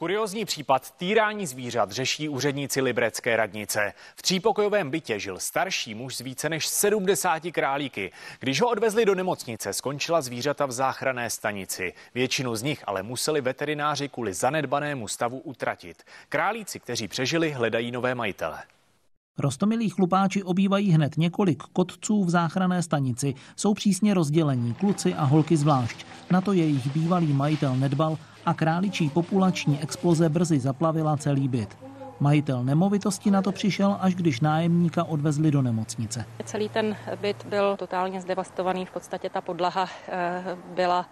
Kuriozní případ týrání zvířat řeší úředníci Librecké radnice. V třípokojovém bytě žil starší muž z více než 70 králíky. Když ho odvezli do nemocnice, skončila zvířata v záchranné stanici. Většinu z nich ale museli veterináři kvůli zanedbanému stavu utratit. Králíci, kteří přežili, hledají nové majitele. Rostomilí chlupáči obývají hned několik kotců v záchranné stanici. Jsou přísně rozdělení, kluci a holky zvlášť. Na to jejich bývalý majitel nedbal a králičí populační exploze brzy zaplavila celý byt. Majitel nemovitosti na to přišel, až když nájemníka odvezli do nemocnice. Celý ten byt byl totálně zdevastovaný, v podstatě ta podlaha eh, byla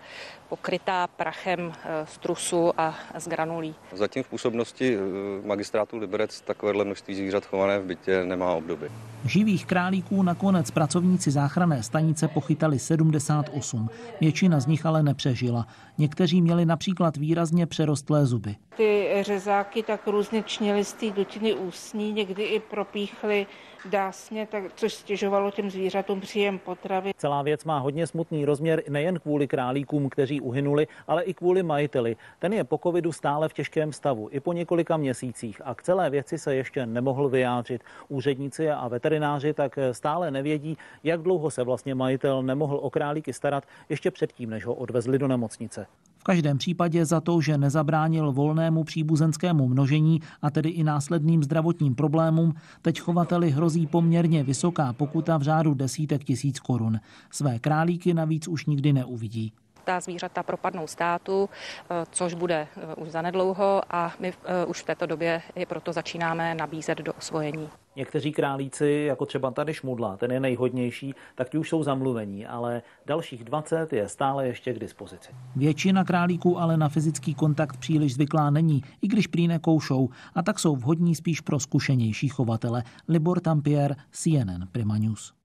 pokrytá prachem eh, z trusu a z granulí. Zatím v působnosti eh, magistrátu Liberec takovéhle množství zvířat chované v bytě nemá obdoby. Živých králíků nakonec pracovníci záchranné stanice pochytali 78. Většina z nich ale nepřežila. Někteří měli například výrazně přerostlé zuby. Ty řezáky tak různě čnily z té dutiny ústní, někdy i propíchly dásně, tak, což stěžovalo těm zvířatům příjem potravy. Celá věc má hodně smutný rozměr nejen kvůli králíkům, kteří uhynuli, ale i kvůli majiteli. Ten je po covidu stále v těžkém stavu, i po několika měsících a k celé věci se ještě nemohl vyjádřit. Úředníci a veterináři tak stále nevědí, jak dlouho se vlastně majitel nemohl o králíky starat ještě předtím, než ho odvezli do nemocnice. V každém případě za to, že nezabránil volnému příbuzenskému množení a tedy i následným zdravotním problémům, teď chovateli hrozí poměrně vysoká pokuta v řádu desítek tisíc korun. Své králíky navíc už nikdy neuvidí ta zvířata propadnou státu, eh, což bude eh, už zanedlouho a my eh, už v této době je proto začínáme nabízet do osvojení. Někteří králíci, jako třeba tady Šmudla, ten je nejhodnější, tak ti už jsou zamluvení, ale dalších 20 je stále ještě k dispozici. Většina králíků ale na fyzický kontakt příliš zvyklá není, i když prý nekoušou, a tak jsou vhodní spíš pro zkušenější chovatele. Libor Tampier, CNN Prima News.